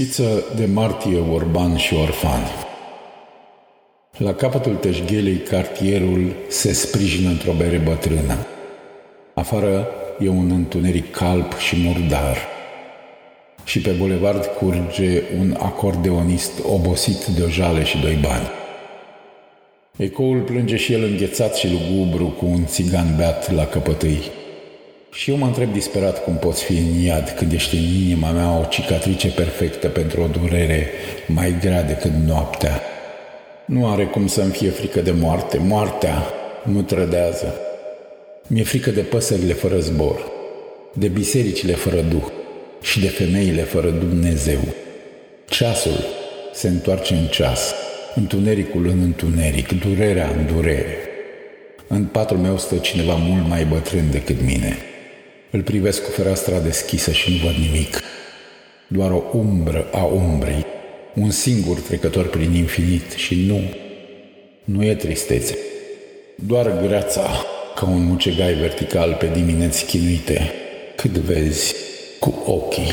Schiță de martie orban și orfan La capătul teșghelei, cartierul se sprijină într-o bere bătrână. Afară e un întuneric calp și murdar. Și pe bulevard curge un acordeonist obosit de o jale și doi bani. Ecoul plânge și el înghețat și lugubru cu un țigan beat la căpătâi. Și eu mă întreb disperat cum poți fi în iad când ești în inima mea o cicatrice perfectă pentru o durere mai grea decât noaptea. Nu are cum să-mi fie frică de moarte. Moartea nu trădează. Mi-e frică de păsările fără zbor, de bisericile fără duh și de femeile fără Dumnezeu. Ceasul se întoarce în ceas, întunericul în întuneric, durerea în durere. În patul meu stă cineva mult mai bătrân decât mine – îl privesc cu fereastra deschisă și nu văd nimic. Doar o umbră a umbrei, un singur trecător prin infinit și nu, nu e tristețe. Doar greața, ca un mucegai vertical pe dimineți chinuite, cât vezi cu ochii.